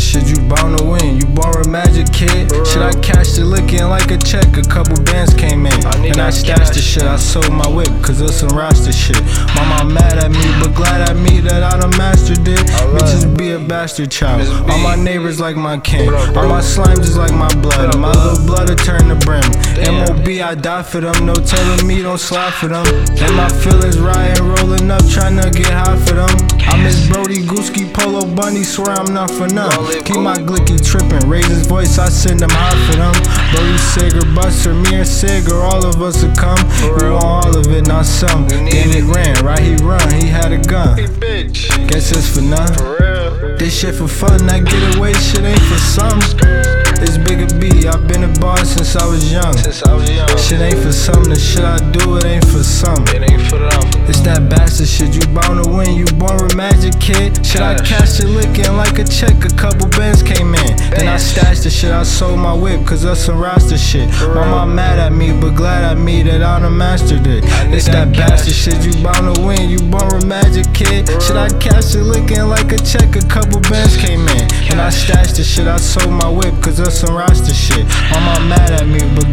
shit, you bound to win. You with magic, kid. Should I cash the looking like a check? A couple bands came in. And I stashed the shit. I sold my whip, cause of some roster shit. Mama mad at me, but glad at me that I done mastered it. Bitches be a bastard child. All my neighbors like my kin. What up, bro? All my slime just like my blood. up, My bro? little blood to turn the brim. MOB, I die for them. No telling me, don't slide for them. And my feelings riding, rolling up, trying to get high for them. I miss Brody, Gooski, Polo, Bunny, swear I'm not for none. Keep my glicky tripping, raise his voice, I send him high for them. Brody, Sig, or Buster, me or Sig, or all of us will come. We want all of it, not some. Then it. ran, right? He run, he had a gun. bitch. Guess it's for none. This shit for fun, that getaway shit ain't for some. It's bigger B, I've been boss since I was young. Since I was young. Shit ain't for some, the shit I do, it ain't for some. It ain't for them. It's that bastard shit, you bound to win, you born with magic, kid. Should I Cash. it looking like a check? A couple bands came in. Then I stashed the shit, I sold my whip, cause of some roster shit. Mama mad at me, but glad at me that I done mastered it. It's that bastard shit, you bound to win, you born with magic, kid. Should I cash it looking like a check? A couple bands came in. I stashed the shit, I sold my whip, cause of some roster shit. Mama mad at me, but